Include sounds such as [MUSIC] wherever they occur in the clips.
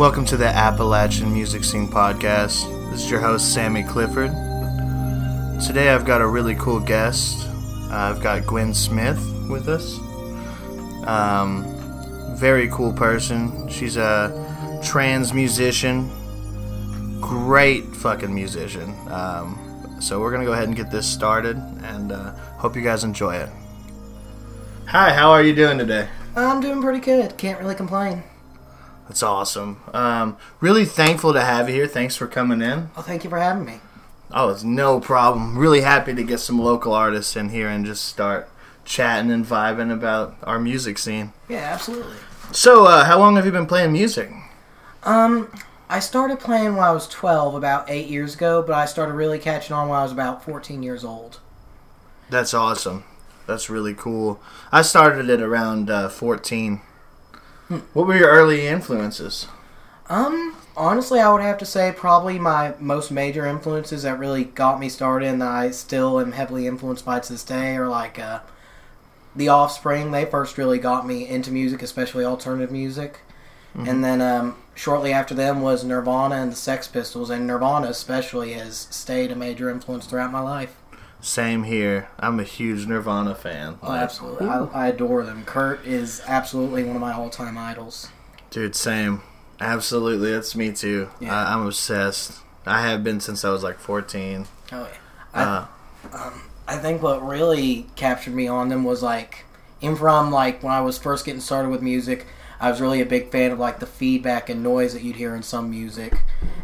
Welcome to the Appalachian Music Scene Podcast. This is your host, Sammy Clifford. Today I've got a really cool guest. Uh, I've got Gwyn Smith with us. Um, very cool person. She's a trans musician. Great fucking musician. Um, so we're going to go ahead and get this started and uh, hope you guys enjoy it. Hi, how are you doing today? I'm doing pretty good. Can't really complain. That's awesome. Um, really thankful to have you here. Thanks for coming in. Well, thank you for having me. Oh, it's no problem. Really happy to get some local artists in here and just start chatting and vibing about our music scene. Yeah, absolutely. So, uh, how long have you been playing music? Um, I started playing when I was 12, about eight years ago, but I started really catching on when I was about 14 years old. That's awesome. That's really cool. I started it around uh, 14. What were your early influences? Um, honestly, I would have to say probably my most major influences that really got me started and that I still am heavily influenced by to this day are like uh, The Offspring. They first really got me into music, especially alternative music. And then um, shortly after them was Nirvana and the Sex Pistols, and Nirvana especially has stayed a major influence throughout my life. Same here. I'm a huge Nirvana fan. Oh, absolutely. I, I adore them. Kurt is absolutely one of my all time idols. Dude, same. Absolutely. That's me too. Yeah. I, I'm obsessed. I have been since I was like 14. Oh, yeah. I, Uh, I think what really captured me on them was like, in from like when I was first getting started with music, I was really a big fan of like the feedback and noise that you'd hear in some music.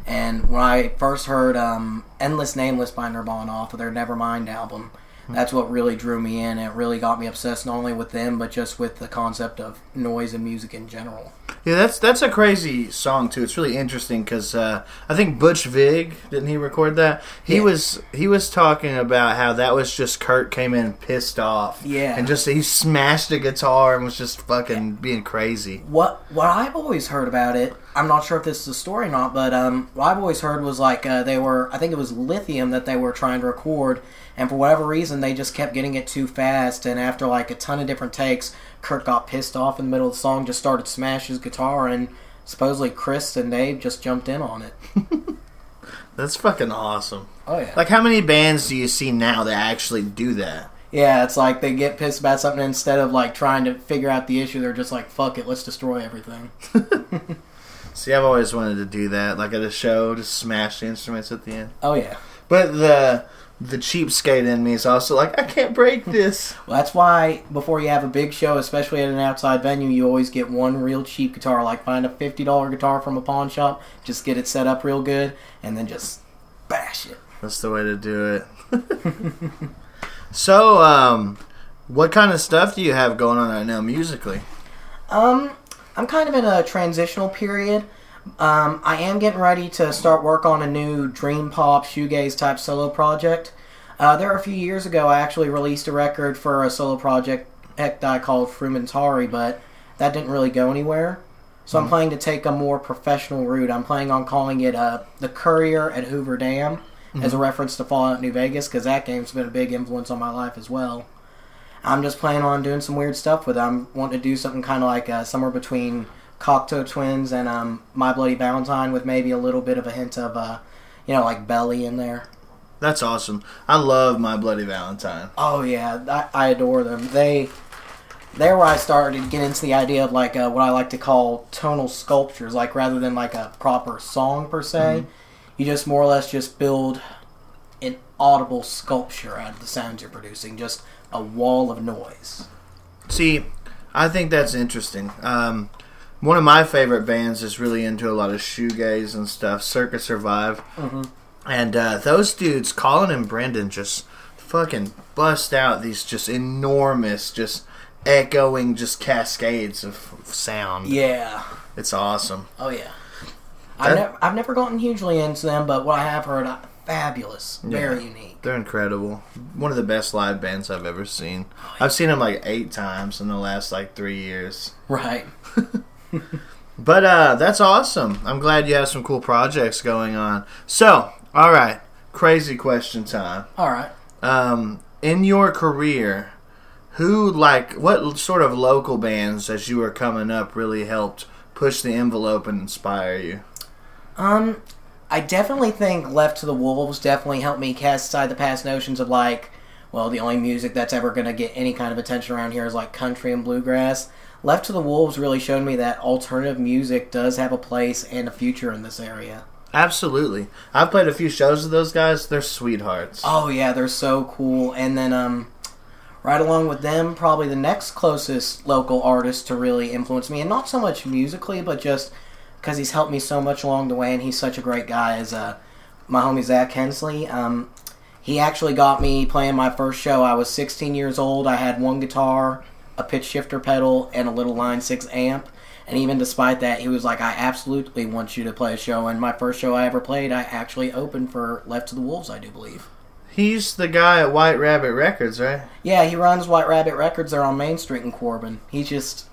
And when I first heard um, "Endless Nameless" by Nirvana off of their Nevermind album, that's what really drew me in. It really got me obsessed not only with them but just with the concept of noise and music in general. Yeah, that's that's a crazy song too. It's really interesting because uh, I think Butch Vig didn't he record that? He Yeah. was he was talking about how that was just Kurt came in pissed off, Yeah. and just he smashed a guitar and was just fucking being crazy. What what I've always heard about it, I'm not sure if this is a story or not, but um, what I've always heard was like uh, they were, I think it was lithium that they were trying to record, and for whatever reason they just kept getting it too fast, and after like a ton of different takes, Kurt got pissed off in the middle of the song, just started smashing his guitar, and supposedly Chris and Dave just jumped in on it. [LAUGHS] That's fucking awesome. Oh yeah, Like, how many bands do you see now that actually do that? yeah, it's like they get pissed about something instead of like trying to figure out the issue, they're just like, fuck it, let's destroy everything. [LAUGHS] [LAUGHS] See, I've always wanted to do that, like at a show, just smash the instruments at the end. Oh yeah. But the the cheapskate in me is also like, I can't break [LAUGHS] this. Well, that's why before you have a big show, especially at an outside venue, you always get one real cheap guitar. Like find a fifty dollar guitar from a pawn shop, just get it set up real good, and then just bash it. That's the way to do it. [LAUGHS] so, um, what kind of stuff do you have going on right now musically? Um, I'm kind of in a transitional period. Um, I am getting ready to start work on a new dream pop shoegaze type solo project. Uh, there a few years ago, I actually released a record for a solo project that I called Frumentari, but that didn't really go anywhere. So I'm planning to take a more professional route. I'm planning on calling it uh, the Courier at Hoover Dam as a reference to Fallout New Vegas because that game's been a big influence on my life as well. I'm just planning on doing some weird stuff with it. I'm wanting to do something kind of like uh, somewhere between Cocteau Twins and um, My Bloody Valentine with maybe a little bit of a hint of, uh, you know, like Belly in there. That's awesome. I love My Bloody Valentine. Oh yeah, I, I adore them. They they're where I started to get into the idea of like uh, what I like to call tonal sculptures. Like rather than like a proper song per se, you just more or less just build an audible sculpture out of the sounds you're producing. Just a wall of noise. See, I think that's interesting. Um, one of my favorite bands is really into a lot of shoegaze and stuff, Circa Survive. Mhm. And uh, those dudes, Colin and Brendan, just fucking bust out these just enormous, just echoing, just cascades of sound. Yeah. It's awesome. Oh yeah. That- I've, never, I've never gotten hugely into them, but what I have heard, uh, fabulous, very Yeah. unique. They're incredible. One of the best live bands I've ever seen. I've seen them like eight times in the last like three years. Right. [LAUGHS] [LAUGHS] But uh, that's awesome. I'm glad you have some cool projects going on. So, all right, crazy question time. All right. Um, in your career, who like what sort of local bands as you were coming up really helped push the envelope and inspire you? Um, I definitely think Left to the Wolves definitely helped me cast aside the past notions of like, well, the only music that's ever going to get any kind of attention around here is like country and bluegrass. Left to the Wolves really showed me that alternative music does have a place and a future in this area. Absolutely. I've played a few shows with those guys. They're sweethearts. Oh yeah, they're so cool. And then um right along with them, probably the next closest local artist to really influence me, and not so much musically, but just because he's helped me so much along the way, and he's such a great guy. Is uh my homie Zach Hensley. Um, he actually got me playing my first show. I was 16 years old. I had one guitar, a pitch shifter pedal, and a little Line 6 amp. And even despite that, he was like, I absolutely want you to play a show. And my first show I ever played, I actually opened for Left to the Wolves, I do believe. He's the guy at White Rabbit Records, right? Yeah, he runs White Rabbit Records there on Main Street in Corbin. He's just,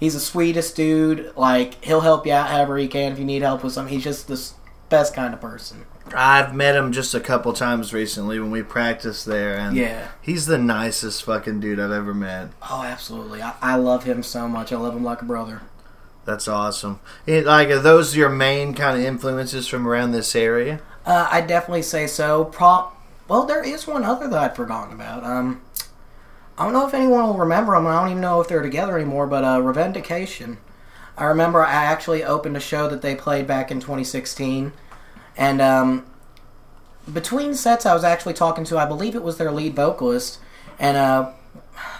he's the sweetest dude. Like, he'll help you out however he can if you need help with something. He's just the best kind of person. I've met him just a couple times recently when we practiced there, and Yeah. he's the nicest fucking dude I've ever met. Oh, absolutely. I, I love him so much. I love him like a brother. That's awesome. It, like, are those your main kind of influences from around this area? Uh, I definitely say so. Pro- well, there is one other that I'd forgotten about. Um, I don't know if anyone will remember them. I don't even know if they're together anymore. But uh, Revendication. I remember I actually opened a show that they played back in 2016, and um, between sets, I was actually talking to, I believe it was their lead vocalist, and uh,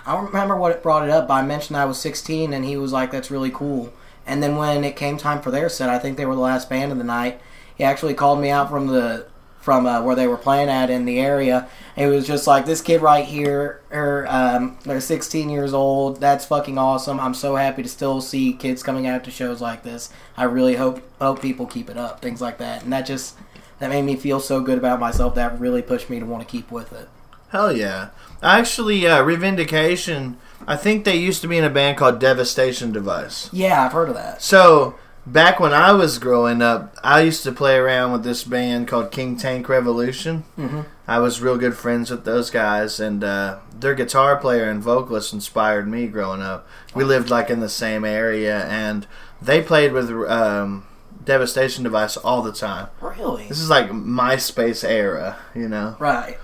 I don't remember what it brought it up, but I mentioned I was 16, and he was like, "That's really cool." And then when it came time for their set, I think they were the last band of the night. He actually called me out from the from uh, where they were playing at in the area. It was just like, "This kid right here, or um, they're 16 years old. That's fucking awesome. I'm so happy to still see kids coming out to shows like this. I really hope hope people keep it up. Things like that." And that just that made me feel so good about myself. That really pushed me to want to keep with it. Hell yeah. Actually, uh, Revindication, I think they used to be in a band called Devastation Device. Yeah, I've heard of that. So, back when I was growing up, I used to play around with this band called King Tank Revolution. Mhm. I was real good friends with those guys, and uh, their guitar player and vocalist inspired me growing up. We lived like in the same area, and they played with um, Devastation Device all the time. Really? This is like MySpace era, you know. Right.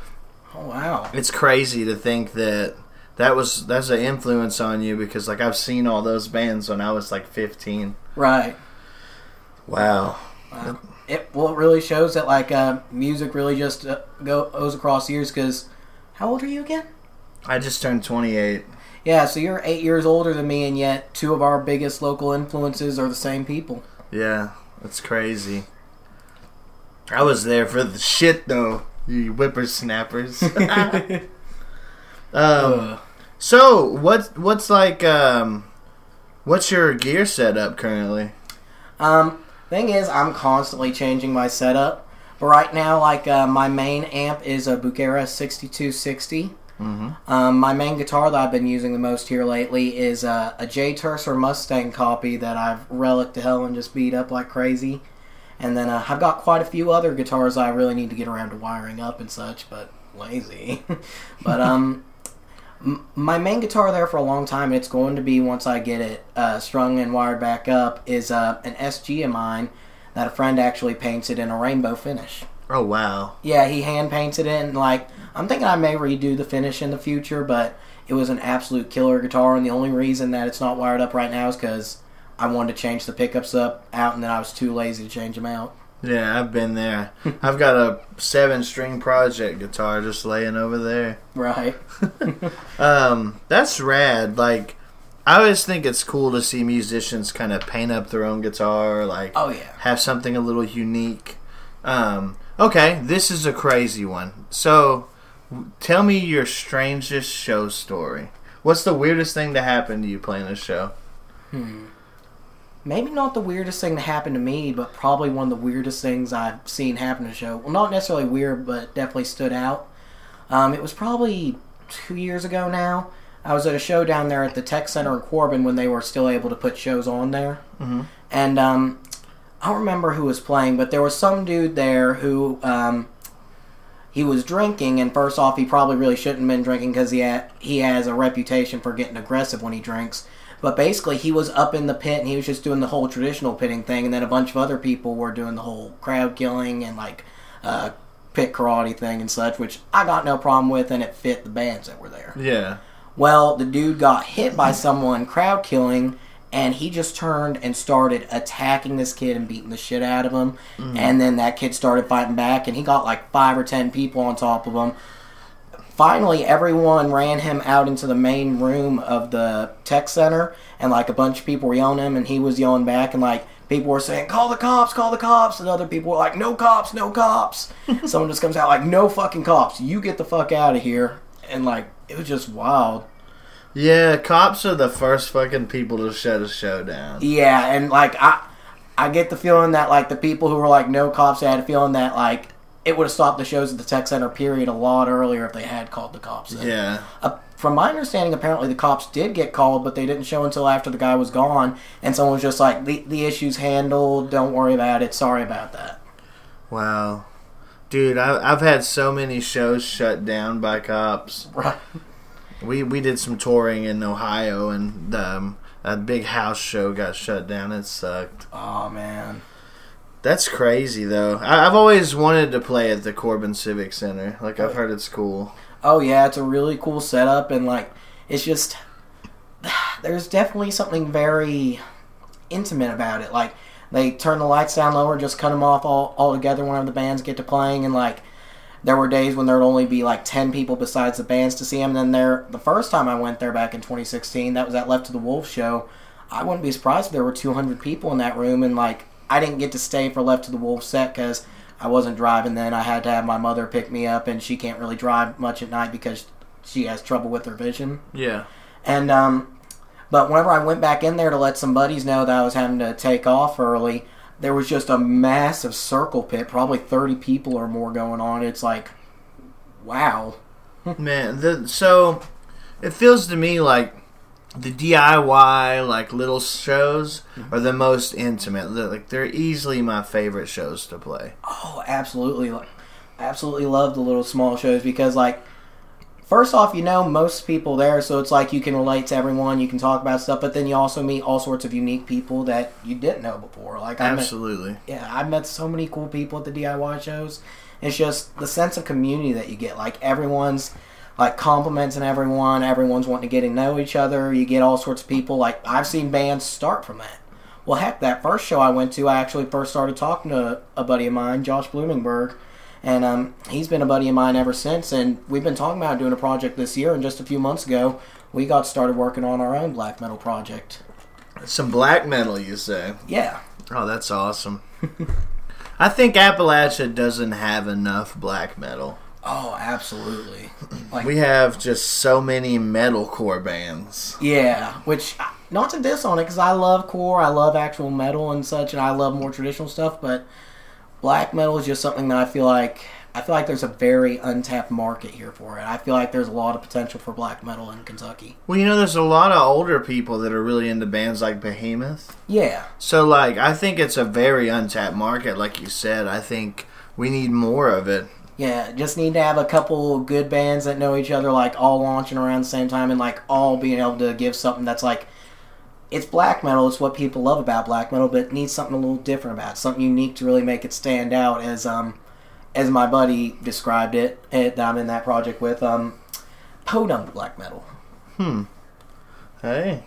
Oh wow. It's crazy to think that that was that's an influence on you because like I've seen all those bands when I was like 15. Right. Wow. Wow. It well, it really shows that like uh, music really just uh, go, goes across years. Because how old are you again? I just turned 28. Yeah, so you're eight years older than me, and yet two of our biggest local influences are the same people. Yeah, that's crazy. I was there for the shit though, you whippersnappers. [LAUGHS] um, Ugh. so what what's like um what's your gear setup currently? Um, thing is, I'm constantly changing my setup. But right now, like uh, my main amp is a Bugera 6260. Mm-hmm. Um, my main guitar that I've been using the most here lately is uh, a Jay Turser Mustang copy that I've relicked to hell and just beat up like crazy. And then uh, I've got quite a few other guitars I really need to get around to wiring up and such, but lazy. [LAUGHS] but um, m- my main guitar there for a long time, and it's going to be once I get it uh, strung and wired back up, is uh, an SG of mine that a friend actually painted in a rainbow finish. Oh wow. Yeah, he hand painted it, and like I'm thinking I may redo the finish in the future, but it was an absolute killer guitar, and the only reason that it's not wired up right now is because I wanted to change the pickups up out, and then I was too lazy to change them out. Yeah, I've been there. [LAUGHS] I've got a seven string project guitar just laying over there. Right. [LAUGHS] Um, that's rad. Like, I always think it's cool to see musicians kind of paint up their own guitar, like Oh yeah. have something a little unique. Um, okay, this is a crazy one. So, w- tell me your strangest show story. What's the weirdest thing to happen to you playing a show? Hmm. Maybe not the weirdest thing to happen to me, but probably one of the weirdest things I've seen happen to a show. Well, not necessarily weird, but definitely stood out. Um, it was probably two years ago now. I was at a show down there at the Tech Center in Corbin when they were still able to put shows on there. Mm-hmm. And um, I don't remember who was playing, but there was some dude there who um, he was drinking. And first off, he probably really shouldn't have been drinking because he ha- he has a reputation for getting aggressive when he drinks. But basically, he was up in the pit and he was just doing the whole traditional pitting thing, and then a bunch of other people were doing the whole crowd killing and like uh, pit karate thing and such, which I got no problem with, and it fit the bands that were there. Yeah. Well, the dude got hit by someone crowd killing, and he just turned and started attacking this kid and beating the shit out of him. And then that kid started fighting back, and he got like five or ten people on top of him. Finally, everyone ran him out into the main room of the tech center, and like a bunch of people were yelling at him, and he was yelling back, and like people were saying, "Call the cops! Call the cops!" And other people were like, "No cops! No cops!" [LAUGHS] Someone just comes out like, "No fucking cops! You get the fuck out of here!" And like it was just wild. Yeah, cops are the first fucking people to shut a show down. Yeah, and like I, I get the feeling that like the people who were like no cops had a feeling that like it would have stopped the shows at the tech center period a lot earlier if they had called the cops. in. Yeah. Uh, from my understanding, apparently the cops did get called, but they didn't show until after the guy was gone, and someone was just like, "the the issue's handled. Don't worry about it. Sorry about that." Wow. Dude, I, I've had so many shows shut down by cops. [LAUGHS] Right. We we did some touring in Ohio, and um, a big house show got shut down. It sucked. Oh man. That's crazy, though. I, I've always wanted to play at the Corbin Civic Center. Like I've heard it's cool. Oh yeah, it's a really cool setup, and like it's just [SIGHS] there's definitely something very intimate about it. Like they turn the lights down lower, just cut them off all all together whenever the bands get to playing, and like there were days when there would only be like ten people besides the bands to see them. And then there, the first time I went there back in 2016, that was at Left to the Wolf show. I wouldn't be surprised if there were 200 people in that room, and like I didn't get to stay for Left to the Wolf set because I wasn't driving then. I had to have my mother pick me up, and she can't really drive much at night because she has trouble with her vision. Yeah. And um, but whenever I went back in there to let some buddies know that I was having to take off early, there was just a massive circle pit, probably thirty people or more going on. It's like, wow. [LAUGHS] Man, the, so it feels to me like the DIY like little shows mm-hmm. are the most intimate. They're, like they're easily my favorite shows to play. Oh, absolutely, like, absolutely love the little small shows because like. First off, you know most people there, so it's like you can relate to everyone, you can talk about stuff, but then you also meet all sorts of unique people that you didn't know before. Like I met, Absolutely. yeah, I met so many cool people at the DIY shows. It's just the sense of community that you get. Like everyone's like compliments complimenting everyone, everyone's wanting to get to know each other. You get all sorts of people. Like I've seen bands start from that. Well, heck, that first show I went to, I actually first started talking to a buddy of mine, Josh Blumenberg, and um, he's been a buddy of mine ever since. And we've been talking about doing a project this year. And just a few months ago, we got started working on our own black metal project. Some black metal, you say? Yeah, Oh, that's awesome. [LAUGHS] I think Appalachia doesn't have enough black metal. Oh, absolutely. [CLEARS THROAT] Like We have just so many metalcore bands. Yeah, which not to diss on it because I love core, I love actual metal and such, and I love more traditional stuff. But black metal is just something that I feel like I feel like there's a very untapped market here for it. I feel like there's a lot of potential for black metal in Kentucky. Well, you know, there's a lot of older people that are really into bands like Behemoth. Yeah, So, like, I think it's a very untapped market, like you said. I think we need more of it. Yeah, just need to have a couple good bands that know each other, like all launching around the same time, and like all being able to give something that's like. It's black metal. It's what people love about black metal, but it needs something a little different about it, something unique to really make it stand out. As um, as my buddy described it, eh, that I'm in that project with, um, podunk black metal. Hmm. Hey.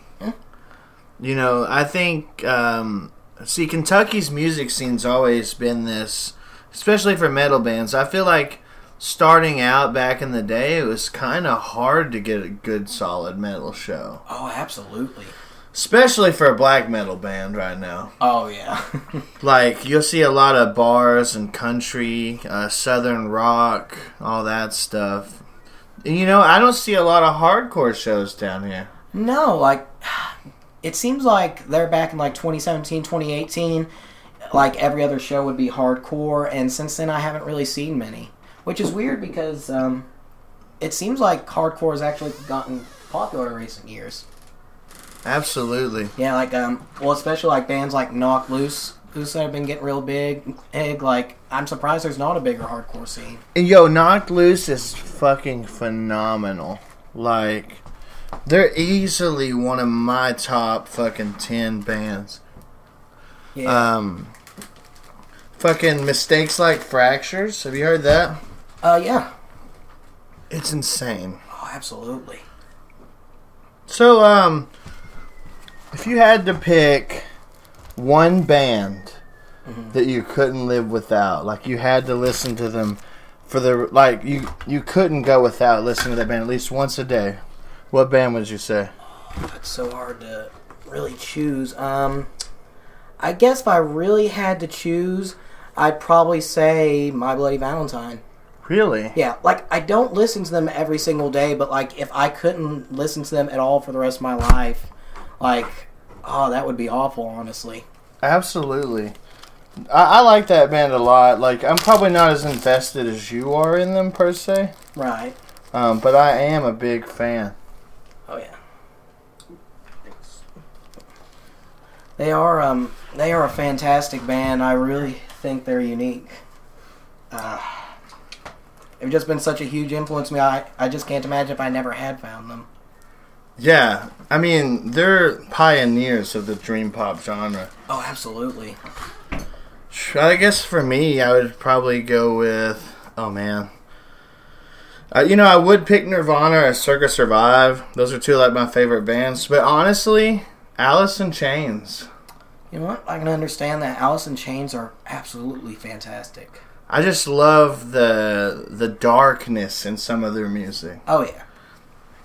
You know, I think, um, see, Kentucky's music scene's always been this, especially for metal bands. I feel like starting out back in the day, it was kind of hard to get a good, solid metal show. Oh, absolutely. Especially for a black metal band right now. Oh yeah. [LAUGHS] Like, you'll see a lot of bars and country, uh, southern rock, all that stuff. And, you know, I don't see a lot of hardcore shows down here. no, like [SIGHS] it seems like they're back in like 2017, 2018. Like every other show would be hardcore, and since then I haven't really seen many, which is weird because um, it seems like hardcore has actually gotten popular in recent years. Absolutely. Yeah, like um, well, especially like bands like Knocked Loose, who's have been getting real big. Big, like I'm surprised there's not a bigger hardcore scene. And yo, Knocked Loose is fucking phenomenal. Like, They're easily one of my top fucking ten bands. Yeah. Um, fucking mistakes like fractures. Have you heard that? uh, yeah. It's insane. Oh, absolutely. So, um, if you had to pick one band that you couldn't live without, like you had to listen to them for the like you you couldn't go without listening to that band at least once a day. What band would you say? It's so hard to really choose. Um, I guess if I really had to choose, I'd probably say My Bloody Valentine. Really? Yeah, like I don't listen to them every single day, but like if I couldn't listen to them at all for the rest of my life, like oh, that would be awful, honestly. Absolutely. I, I like that band a lot. Like I'm probably not as invested as you are in them per se, Right. um, but I am a big fan. Oh yeah. They are um they are a fantastic band. I really think they're unique. Uh, they've just been such a huge influence me. I I just can't imagine if I never had found them. Yeah, I mean they're pioneers of the dream pop genre. Oh, absolutely. I guess for me, I would probably go with. Oh man. Uh, you know, I would pick Nirvana or Circa Survive. Those are two like my favorite bands. But honestly, Alice in Chains. You know what? I can understand that. Alice in Chains are absolutely fantastic. I just love the the darkness in some of their music. Oh yeah.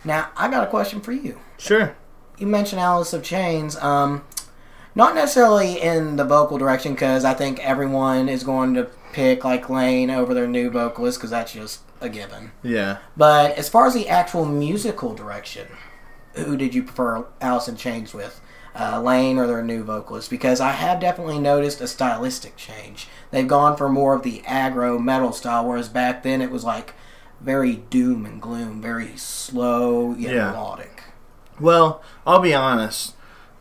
Now I got a question for you. Sure. you mentioned Alice of Chains. Um, not necessarily in the vocal direction, because I think everyone is going to pick like Lane over their new vocalist, because that's just a given. Yeah. But as far as the actual musical direction, who did you prefer Alice in Chains with? Uh, Lane or their new vocalist? Because I have definitely noticed a stylistic change. They've gone for more of the aggro metal style, whereas back then it was like very doom and gloom, very slow yet Yeah. melodic. Well, I'll be honest.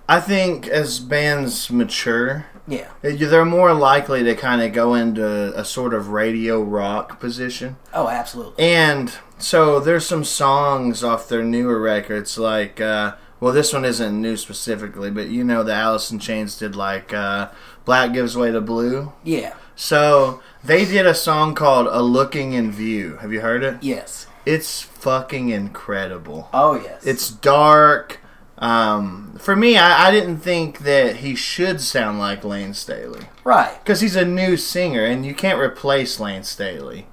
I think as bands mature, Yeah. they're more likely to kind of go into a sort of radio rock position. Oh, absolutely. And so there's some songs off their newer records, like, uh, well, this one isn't new specifically, but you know, the Alice in Chains did like uh, Black Gives Way to Blue. Yeah. So they did a song called A Looking in View. Have you heard it? Yes. It's fucking incredible. Oh yes. It's dark. Um, for me, I, I didn't think that he should sound like Lane Staley right. because he's a new singer, and you can't replace Lane Staley.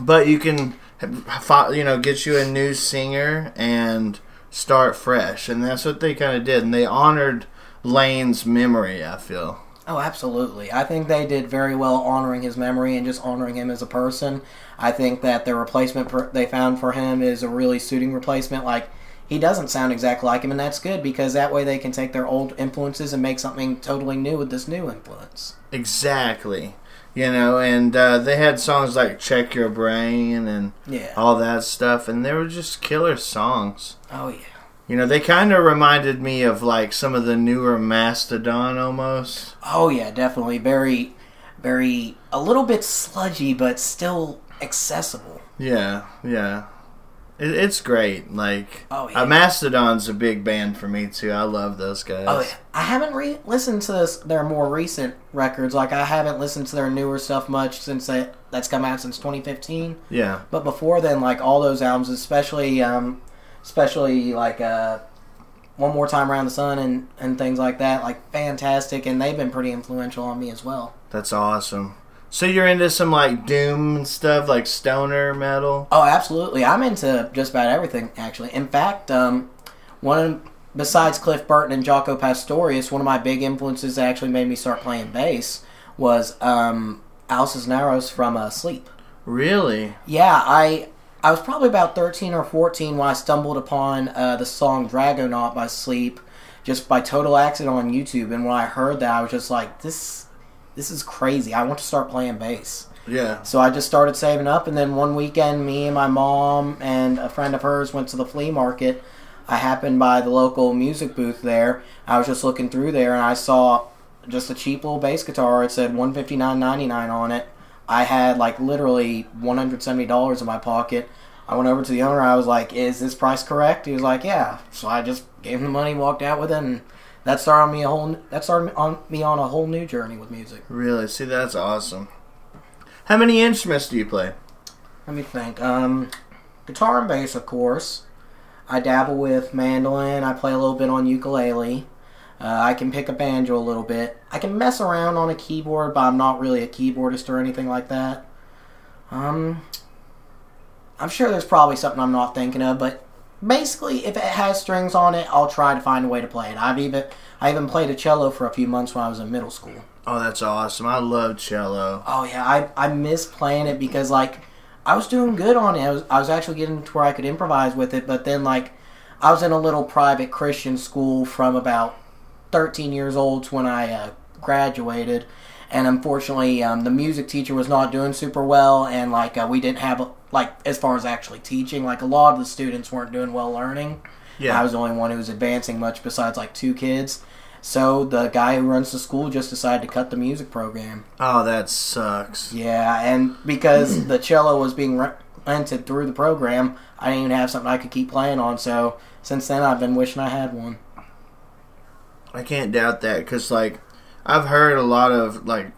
But you can, you know, get you a new singer and start fresh, and that's what they kind of did, and they honored Lane's memory. I feel. Oh, absolutely. I think they did very well honoring his memory and just honoring him as a person. I think that the replacement for, they found for him is a really suiting replacement. Like he doesn't sound exactly like him, and that's good because that way they can take their old influences and make something totally new with this new influence. Exactly. You know, and uh, they had songs like "Check Your Brain" and Yeah. all that stuff, and they were just killer songs. Oh yeah. You know, they kind of reminded me of like some of the newer Mastodon almost. Oh yeah, definitely very, very a little bit sludgy, but still accessible. Yeah, yeah. It, it's great. Like, Oh, yeah. uh, Mastodon's a big band for me too. I love those guys. Oh, yeah. I haven't re- listened to this, their more recent records. Like I haven't listened to their newer stuff much since they, that's come out since 2015. Yeah, But before then, like all those albums, especially, um, especially like uh, one more time around the sun and and things like that, like fantastic, and they've been pretty influential on me as well. that's awesome. So you're into some like doom and stuff, like stoner metal. Oh, absolutely. I'm into just about everything, actually. In fact, um, one besides Cliff Burton and Jaco Pastorius, one of my big influences that actually made me start playing bass was um, Al Cisneros from uh, Sleep. Really? Yeah, I I was probably about 13 or 14 when I stumbled upon uh, the song Dragonaut by Sleep just by total accident on YouTube. And when I heard that, I was just like, this this is crazy. I want to start playing bass. Yeah. So I just started saving up, and then one weekend, me and my mom and a friend of hers went to the flea market. I happened by the local music booth there. I was just looking through there, and I saw just a cheap little bass guitar. It said one fifty nine ninety nine on it. I had like literally one hundred seventy dollars in my pocket. I went over to the owner. I was like, "Is this price correct?" He was like, "Yeah." So I just gave him the money, walked out with it, and that started me a whole. That started on me on a whole new journey with music. Really? See, that's awesome. How many instruments do you play? Let me think. Um, guitar and bass, of course. I dabble with mandolin. I play a little bit on ukulele. Uh, I can pick a banjo a little bit. I can mess around on a keyboard, but I'm not really a keyboardist or anything like that. Um, I'm sure there's probably something I'm not thinking of, but basically, if it has strings on it, I'll try to find a way to play it. I've even I even played a cello for a few months when I was in middle school. Oh, that's awesome. I love cello. Oh yeah, I I miss playing it because like I was doing good on it. I was I was actually getting to where I could improvise with it, but then like I was in a little private Christian school from about 13 years old to when I uh, graduated, and unfortunately um, the music teacher was not doing super well, and like uh, we didn't have like as far as actually teaching, like a lot of the students weren't doing well learning. Yeah. I was the only one who was advancing much besides like two kids. So the guy who runs the school just decided to cut the music program. Oh, that sucks. Yeah, and because [CLEARS THROAT] the cello was being rented through the program, I didn't even have something I could keep playing on. So since then, I've been wishing I had one. I can't doubt that because, like, I've heard a lot of like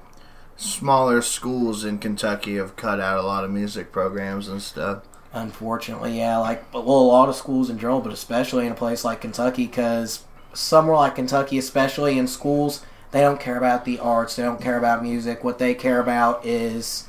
smaller schools in Kentucky have cut out a lot of music programs and stuff. Unfortunately, yeah, like well, a lot of schools in general, but especially in a place like Kentucky, because somewhere like Kentucky, especially in schools, they don't care about the arts, they don't care about music. What they care about is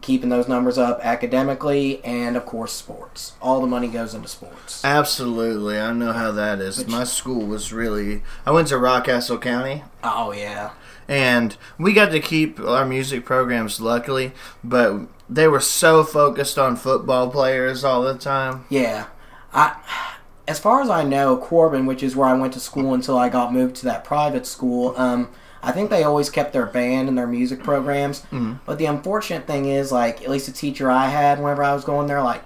keeping those numbers up academically, and of course, sports. All the money goes into sports. Absolutely, I know how that is. My school was really. I went to Rockcastle County, Oh yeah, and we got to keep our music programs, luckily, but they were so focused on football players all the time. Yeah, I. As far as I know, Corbin, which is where I went to school until I got moved to that private school, um, I think they always kept their band and their music programs. Mhm. But the unfortunate thing is, like, at least the teacher I had whenever I was going there, like,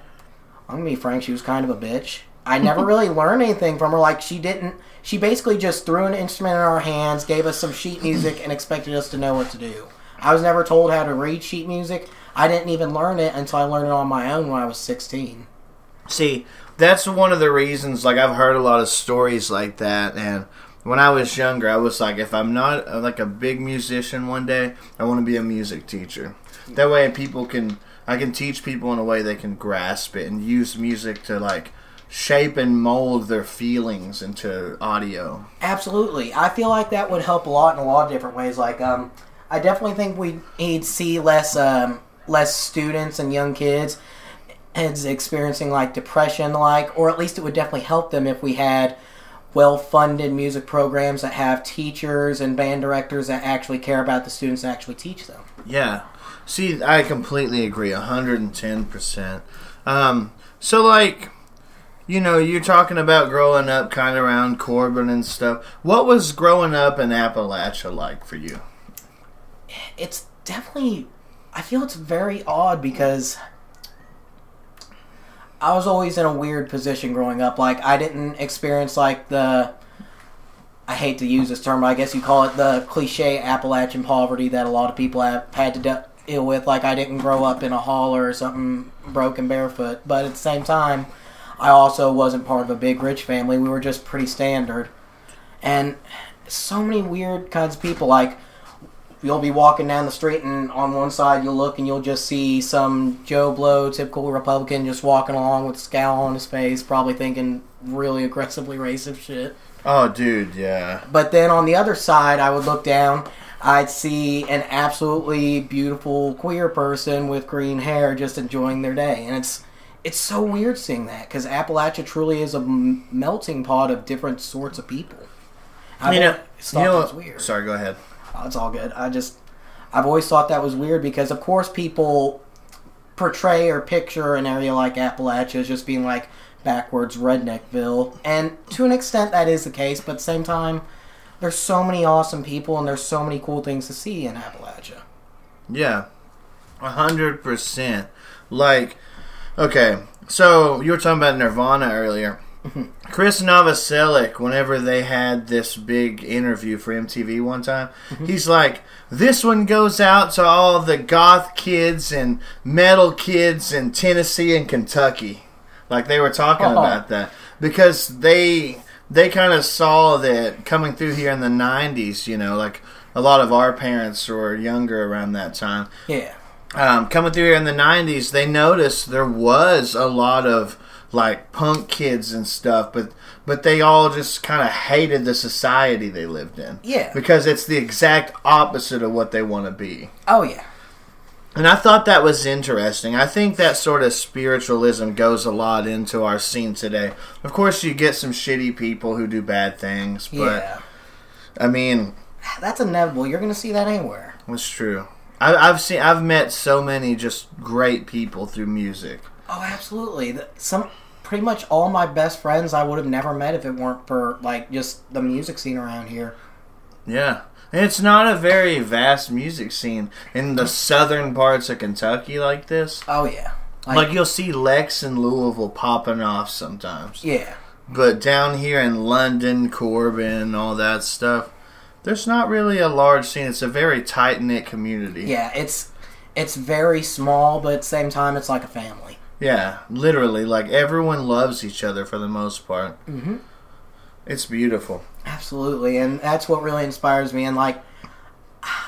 I'm gonna be frank, she was kind of a bitch. I never [LAUGHS] really learned anything from her. Like, she didn't. She basically just threw an instrument in our hands, gave us some sheet music, and expected us to know what to do. I was never told how to read sheet music. I didn't even learn it until I learned it on my own when I was 16. See, that's one of the reasons. Like I've heard a lot of stories like that, and when I was younger, I was like, if I'm not uh, like a big musician one day, I want to be a music teacher. That way, people can I can teach people in a way they can grasp it and use music to like shape and mold their feelings into audio. Absolutely. I feel like that would help a lot in a lot of different ways. Like, um, I definitely think we need to see less, um, less students and young kids is experiencing like depression, like, or at least it would definitely help them if we had well-funded music programs that have teachers and band directors that actually care about the students and actually teach them. Yeah. See, I completely agree, hundred and ten percent. Um, so like, you know, you're talking about growing up kind of around Corbin and stuff. What was growing up in Appalachia like for you? it's definitely I feel it's very odd because I was always in a weird position growing up. Like I didn't experience like the I hate to use this term, but I guess you call it the cliche Appalachian poverty that a lot of people have had to de- deal with. Like I didn't grow up in a holler or something broken barefoot, but at the same time, I also wasn't part of a big rich family. We were just pretty standard, and so many weird kinds of people. Like you'll be walking down the street and on one side you'll look and you'll just see some Joe Blow, typical Republican, just walking along with a scowl on his face, probably thinking really aggressively racist shit. Oh, dude, yeah. But then on the other side, I would look down, I'd see an absolutely beautiful queer person with green hair just enjoying their day, and it's it's so weird seeing that because Appalachia truly is a m- melting pot of different sorts of people. I've you know, you know weird. Sorry, go ahead. Oh, it's all good. I just, I've always thought that was weird because, of course, people portray or picture an area like Appalachia as just being like backwards redneckville, and to an extent that is the case. But at the same time, there's so many awesome people and there's so many cool things to see in Appalachia. Yeah, a hundred percent. Like, okay, so you were talking about Nirvana earlier. [LAUGHS] Chris Novoselic, whenever they had this big interview for MTV one time, he's like, "This one goes out to all the goth kids and metal kids in Tennessee and Kentucky." Like they were talking Oh. about that because they they kind of saw that coming through here in the '90s. You know, like a lot of our parents were younger around that time Yeah. um, coming through here in the 90s they noticed there was a lot of like punk kids and stuff but but they all just kind of hated the society they lived in Yeah. because it's the exact opposite of what they want to be Oh yeah. and i thought that was interesting i think that sort of spiritualism goes a lot into our scene today of course you get some shitty people who do bad things but Yeah. i mean That's inevitable. You're gonna see that anywhere. it's true I, i've seen i've met so many just great people through music Oh, absolutely. The- Some pretty much all my best friends I would have never met if it weren't for like just the music scene around here. Yeah. And it's not a very vast music scene in the southern parts of Kentucky like this. Oh yeah. Like, you'll see Lex and Louisville popping off sometimes. yeah. But down here in London, Corbin, all that stuff, there's not really a large scene. It's a very tight knit community. Yeah, it's it's very small, but at the same time, it's like a family. Yeah, literally. Like everyone loves each other for the most part. Mm-hmm. It's beautiful. Absolutely, and that's what really inspires me. And like,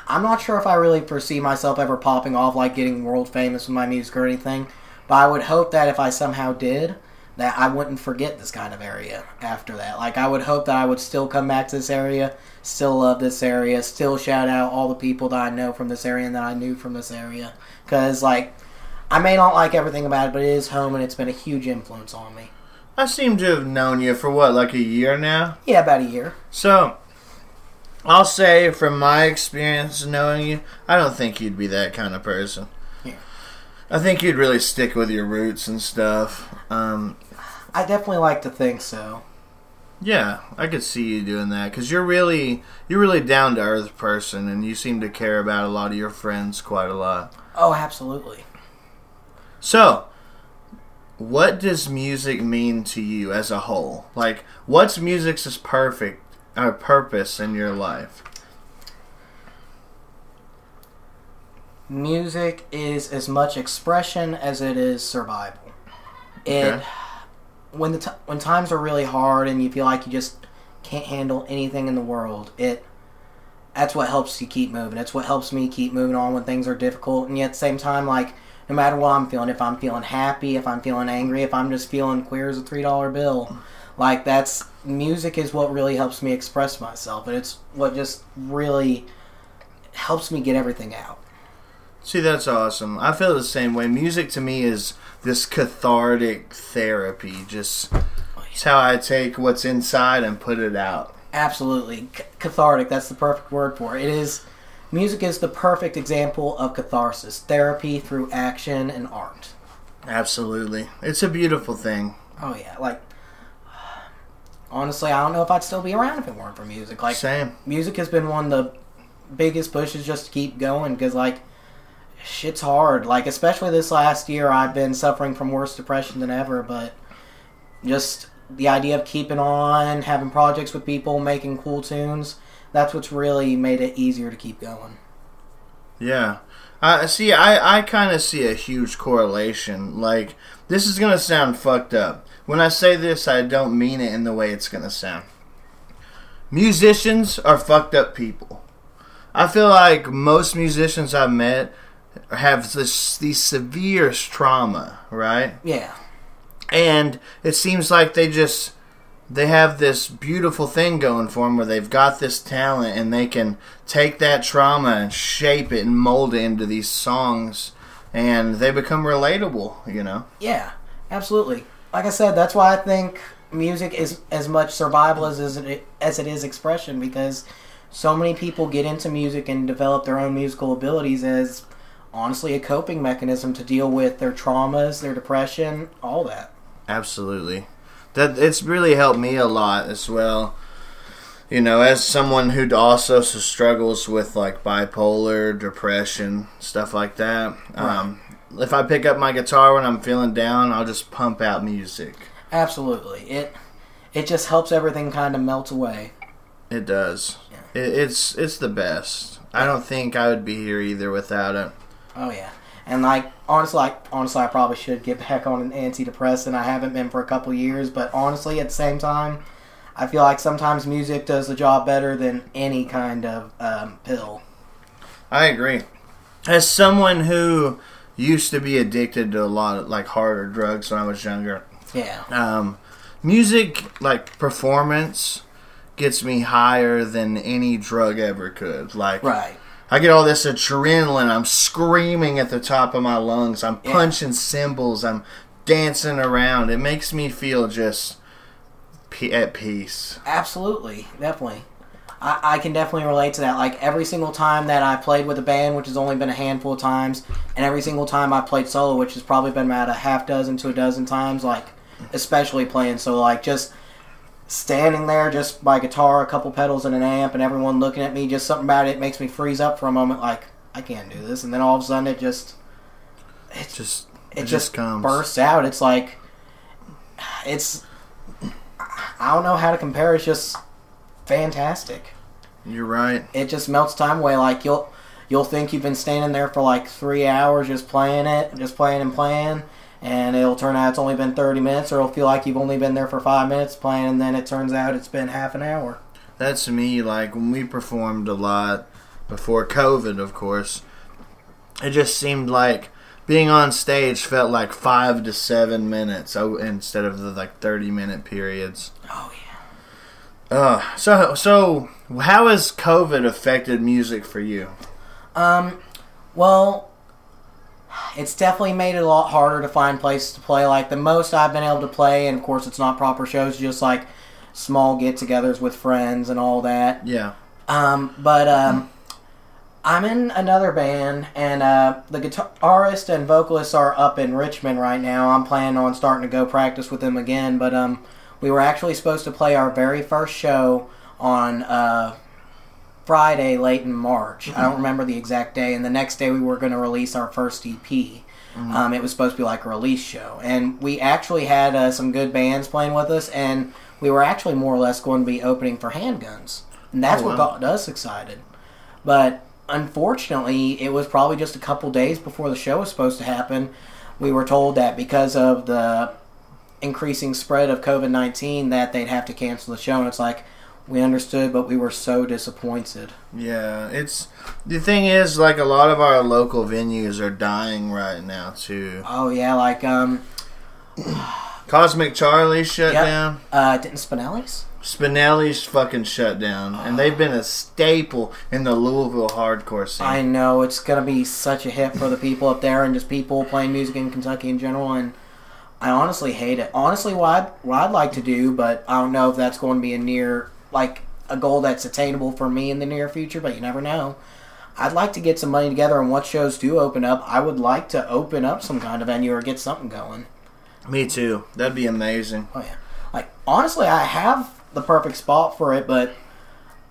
I'm not sure if I really foresee myself ever popping off, like getting world famous with my music or anything. But I would hope that if I somehow did, that I wouldn't forget this kind of area after that. Like, I would hope that I would still come back to this area, still love this area, still shout out all the people that I know from this area and that I knew from this area. Because, like, I may not like everything about it, but it is home and it's been a huge influence on me. I seem to have known you for what, like a year now? Yeah, about a year. So, I'll say from my experience knowing you, I don't think you'd be that kind of person. Yeah. I think you'd really stick with your roots and stuff. Um, I definitely like to think so. yeah, I could see you doing that because you're really you're really down to earth person, and you seem to care about a lot of your friends quite a lot. Oh, absolutely. So, what does music mean to you as a whole? Like, what's music's perfect uh, purpose in your life? Music is as much expression as it is survival. It Okay. when the t- when times are really hard and you feel like you just can't handle anything in the world, it that's what helps you keep moving. It's what helps me keep moving on when things are difficult. And yet at the same time, like no matter what I'm feeling, if I'm feeling happy, if I'm feeling angry, if I'm just feeling queer as a three dollar bill, like that's music is what really helps me express myself, and it's what just really helps me get everything out. See, that's awesome. I feel the same way. Music to me is this cathartic therapy. Just it's how I take what's inside and put it out. Absolutely, C- cathartic. That's the perfect word for it. It is. Music is the perfect example of catharsis, therapy through action and art. Absolutely, it's a beautiful thing. Oh yeah, like honestly, I don't know if I'd still be around if it weren't for music. Like Same. music has been one of the biggest pushes just to keep going because like shit's hard. Like especially this last year, I've been suffering from worse depression than ever. But just the idea of keeping on, having projects with people, making cool tunes. That's what's really made it easier to keep going. Yeah. I see. I I kind of see a huge correlation. Like this is gonna sound fucked up. When I say this, I don't mean it in the way it's gonna sound. Musicians are fucked up people. I feel like most musicians I've met have this the severe trauma, right? Yeah, and it seems like they just they have this beautiful thing going for them where they've got this talent and they can take that trauma and shape it and mold it into these songs and they become relatable you know yeah, absolutely. Like I said, that's why I think music is as much survival as as it, as it is expression because so many people get into music and develop their own musical abilities as honestly a coping mechanism to deal with their traumas, their depression, all that. absolutely that it's really helped me a lot as well you know as someone who also struggles with like bipolar depression stuff like that um, if i pick up my guitar when i'm feeling down i'll just pump out music Absolutely. It it just helps everything kind of melt away. It does. Yeah. It, it's it's the best. I don't think I would be here either without it. Oh yeah, and like honestly, like honestly, I probably should get back on an antidepressant. I haven't been for a couple years, but honestly, at the same time, I feel like sometimes music does the job better than any kind of um, pill. I agree. As someone who used to be addicted to a lot of like harder drugs when I was younger, Yeah, um, music like performance gets me higher than any drug ever could. Like right. I get all this adrenaline. I'm screaming at the top of my lungs. I'm Yeah. punching cymbals. I'm dancing around. It makes me feel just pe- at peace. Absolutely, definitely. I, I can definitely relate to that. Like every single time that I played with a band, which has only been a handful of times, and every single time I played solo, which has probably been about a half dozen to a dozen times, like especially playing solo, like just standing there, just my guitar, a couple pedals, and an amp, and everyone looking at me, just something about it makes me freeze up for a moment, like I can't do this, and then all of a sudden it just It just it, it, just, just comes. bursts out. It's like it's I don't know how to compare. It's just fantastic. You're right. It just melts time away. Like you'll you'll think you've been standing there for like three hours just playing it, just playing and playing, and it'll turn out it's only been thirty minutes, or it'll feel like you've only been there for five minutes playing, and then it turns out it's been half an hour. That's me. Like when we performed a lot before COVID, of course, it just seemed like being on stage felt like five to seven minutes oh, instead of the like thirty minute periods. Oh yeah. Uh, so so how has COVID affected music for you? Um, well, it's definitely made it a lot harder to find places to play. Like the most I've been able to play, and of course it's not proper shows, just like small get-togethers with friends and all that. Yeah. Um, but um, I'm in another band, and uh, the guitarist and vocalists are up in Richmond right now. I'm planning on starting to go practice with them again, but um, we were actually supposed to play our very first show on uh, Friday late in March. I don't remember the exact day, and the next day we were going to release our first EP. Um, it was supposed to be like a release show, and we actually had uh, some good bands playing with us, and we were actually more or less going to be opening for Handguns, and that's Oh, what got us excited. But unfortunately, it was probably just a couple days before the show was supposed to happen. We were told that because of the increasing spread of COVID nineteen, that they'd have to cancel the show, and it's like we understood, but we were so disappointed. Yeah, it's the thing is like a lot of our local venues are dying right now too. Oh yeah, like um, Cosmic Charlie shut Yep. down. uh, didn't Spinelli's? Spinelli's fucking shut down, and they've been a staple in the Louisville hardcore scene. I know it's gonna be such a hit for the people up there and just people playing music in Kentucky in general. And I honestly hate it. Honestly, what I'd, what I'd like to do, but I don't know if that's going to be a near like a goal that's attainable for me in the near future. But you never know. I'd like to get some money together, and once shows do open up, I would like to open up some kind of venue or get something going. Me too. That'd be amazing. Oh yeah. Like honestly, I have the perfect spot for it, but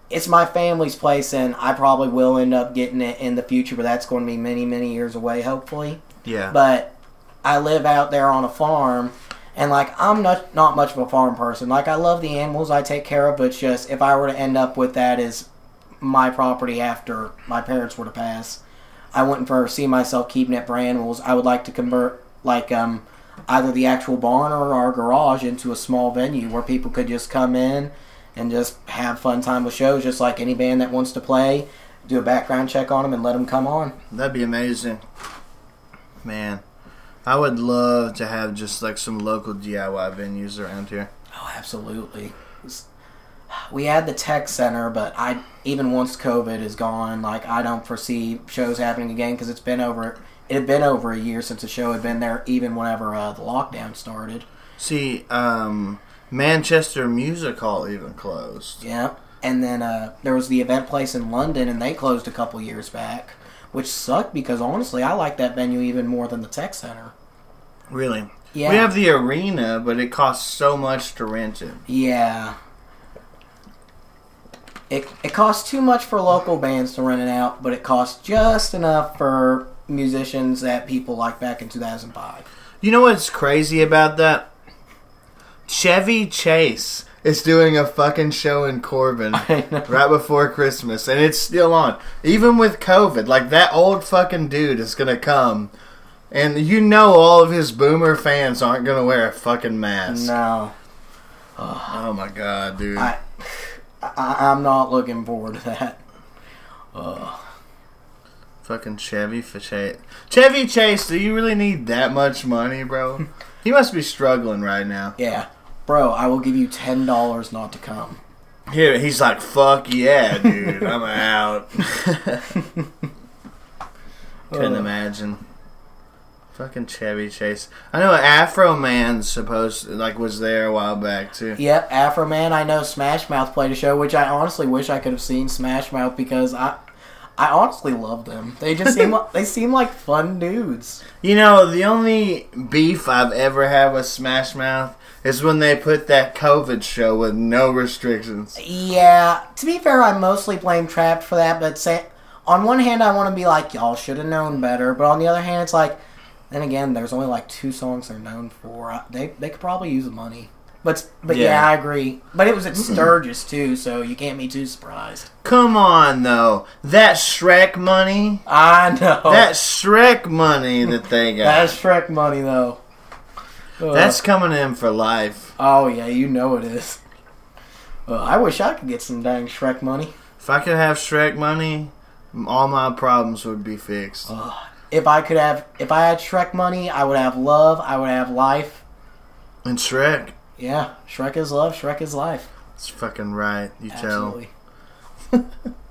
it's my family's place, and I probably will end up getting it in the future. But that's going to be many, many years away, hopefully. Yeah. But I live out there on a farm, and like I'm not not much of a farm person. Like I love the animals I take care of, but just if I were to end up with that as my property after my parents were to pass, I wouldn't foresee myself keeping it for animals. I would like to convert like um either the actual barn or our garage into a small venue where people could just come in and just have fun time with shows, just like any band that wants to play. Do a background check on them and let them come on. That'd be amazing. Man, I would love to have just like some local DIY venues around here. Oh, absolutely. We had the tech center, but I even once COVID is gone, like I don't foresee shows happening again because it's been over. It had been over a year since the show had been there, even whenever uh, the lockdown started. See, um, Manchester Music Hall even closed. Yeah, and then uh, there was the event place in London, and they closed a couple years back, which sucked because honestly, I like that venue even more than the tech center. Really? Yeah, We have the arena, but it costs so much to rent it. Yeah. It, it costs too much for local bands to rent it out, but it costs just enough for musicians that people like back in 2005. You know what's crazy about that? Chevy Chase is doing a fucking show in Corbin [LAUGHS] right before Christmas, and it's still on. Even with COVID, like that old fucking dude is gonna come, and you know all of his boomer fans aren't gonna wear a fucking mask. No, Oh my god, dude. I, I I'm not looking forward to that. Ugh. Fucking Chevy Chase. Chevy Chase, do you really need that much money, bro? [LAUGHS] he must be struggling right now. Yeah, bro, I will give you ten dollars not to come. Here, he's like, fuck yeah, dude, [LAUGHS] I'm out. Couldn't Ugh. imagine. Fucking Chevy Chase. I know Afroman supposed like was there a while back too. Yep, Afroman. I know Smash Mouth played a show, which I honestly wish I could have seen Smash Mouth because I, I honestly love them. They just seem [LAUGHS] like, they seem like fun dudes. You know, the only beef I've ever had with Smash Mouth is when they put that COVID show with no restrictions. Yeah, to be fair, I mostly blame Trapped for that. But say, on one hand, I want to be like y'all should have known better, but on the other hand, it's like, then again, there's only like two songs they're known for. They they could probably use the money. But but yeah, Yeah. I agree. But it was at [CLEARS THROAT] Sturgis too, so you can't be too surprised. Come on, though. That Shrek money. I know That Shrek money that they [LAUGHS] got. that's Shrek money though. Ugh. That's coming in for life. Oh yeah, you know it is. Well, I wish I could get some dang Shrek money. If I could have Shrek money, all my problems would be fixed. Ugh. If I could have, if I had Shrek money, I would have love. I would have life. And Shrek, Yeah, Shrek is love. Shrek is life. it's fucking right. You Absolutely. tell. [LAUGHS]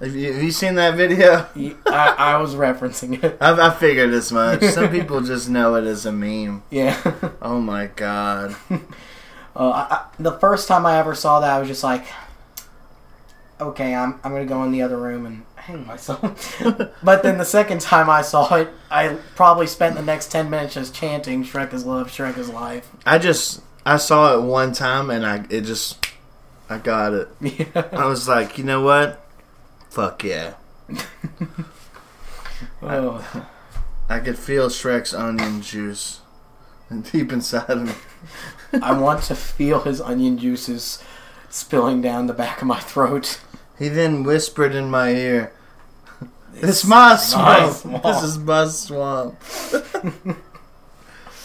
Have you, have you seen that video? I, I was referencing it. [LAUGHS] I, I figured as much. [LAUGHS] Some people just know it as a meme. Yeah. Oh my god. [LAUGHS] Uh, I, the first time I ever saw that, I was just like, okay, I'm, I'm going to go in the other room and hang myself. but then the second time I saw it, I probably spent the next 10 minutes just chanting, Shrek is love, Shrek is life. I just I saw it one time and I it just I got it. Yeah. I was like, you know what? Fuck yeah. [LAUGHS] Oh. I could feel Shrek's onion juice [LAUGHS] deep inside of me. I want to feel his onion juices spilling down the back of my throat. He then whispered in my ear, "It's my swamp. swamp." This is my swamp." [LAUGHS]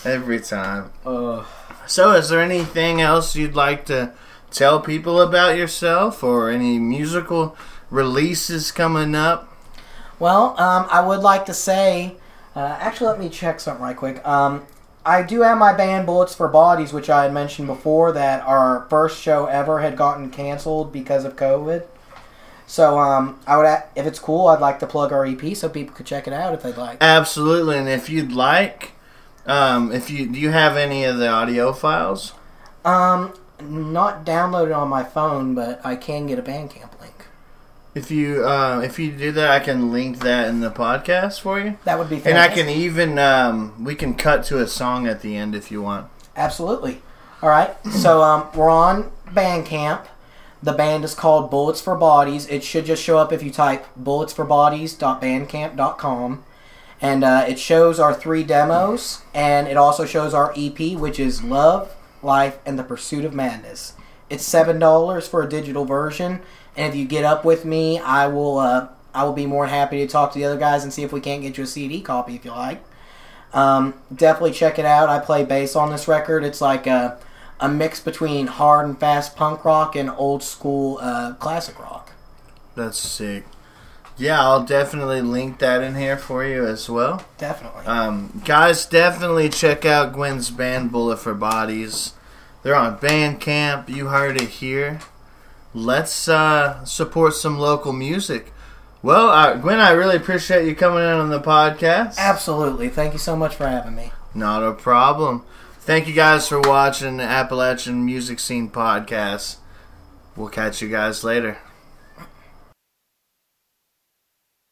Every time. Uh, So, is there anything else you'd like to tell people about yourself, or any musical releases coming up? well, um, I would like to say, uh, actually, let me check something right quick. Um, I do have my band Bullets for Bodies, which I had mentioned before, that our first show ever had gotten canceled because of COVID. So, um, I would, a- if it's cool, I'd like to plug our EP so people could check it out if they'd like. Absolutely, and if you'd like, um, if you do you have any of the audio files? Um, not downloaded on my phone, but I can get a Bandcamp. If you uh, if you do that, I can link that in the podcast for you, That would be fantastic. and I can even um, we can cut to a song at the end if you want. Absolutely. All right. So um, we're on Bandcamp. The band is called Bullets for Bodies. It should just show up if you type bulletsforbodies.bandcamp.com. And uh, it shows our three demos, and it also shows our EP, which is Love, Life, and the Pursuit of Madness. It's seven dollars for a digital version, and if you get up with me, I will uh, I will be more than happy to talk to the other guys and see if we can't get you a CD copy if you like. Um, definitely check it out. I play bass on this record. It's like a, a mix between hard and fast punk rock and old school uh, classic rock. That's sick. Yeah, I'll definitely link that in here for you as well. Definitely. Um, guys, definitely check out Gwyn's band Bullet for Bodies. They're on Bandcamp. You heard it here. Let's uh, support some local music. Well, uh, Gwyn, I really appreciate you coming in on the podcast. Absolutely. Thank you so much for having me. Not a problem. Thank you guys for watching the Appalachian Music Scene Podcast. We'll catch you guys later.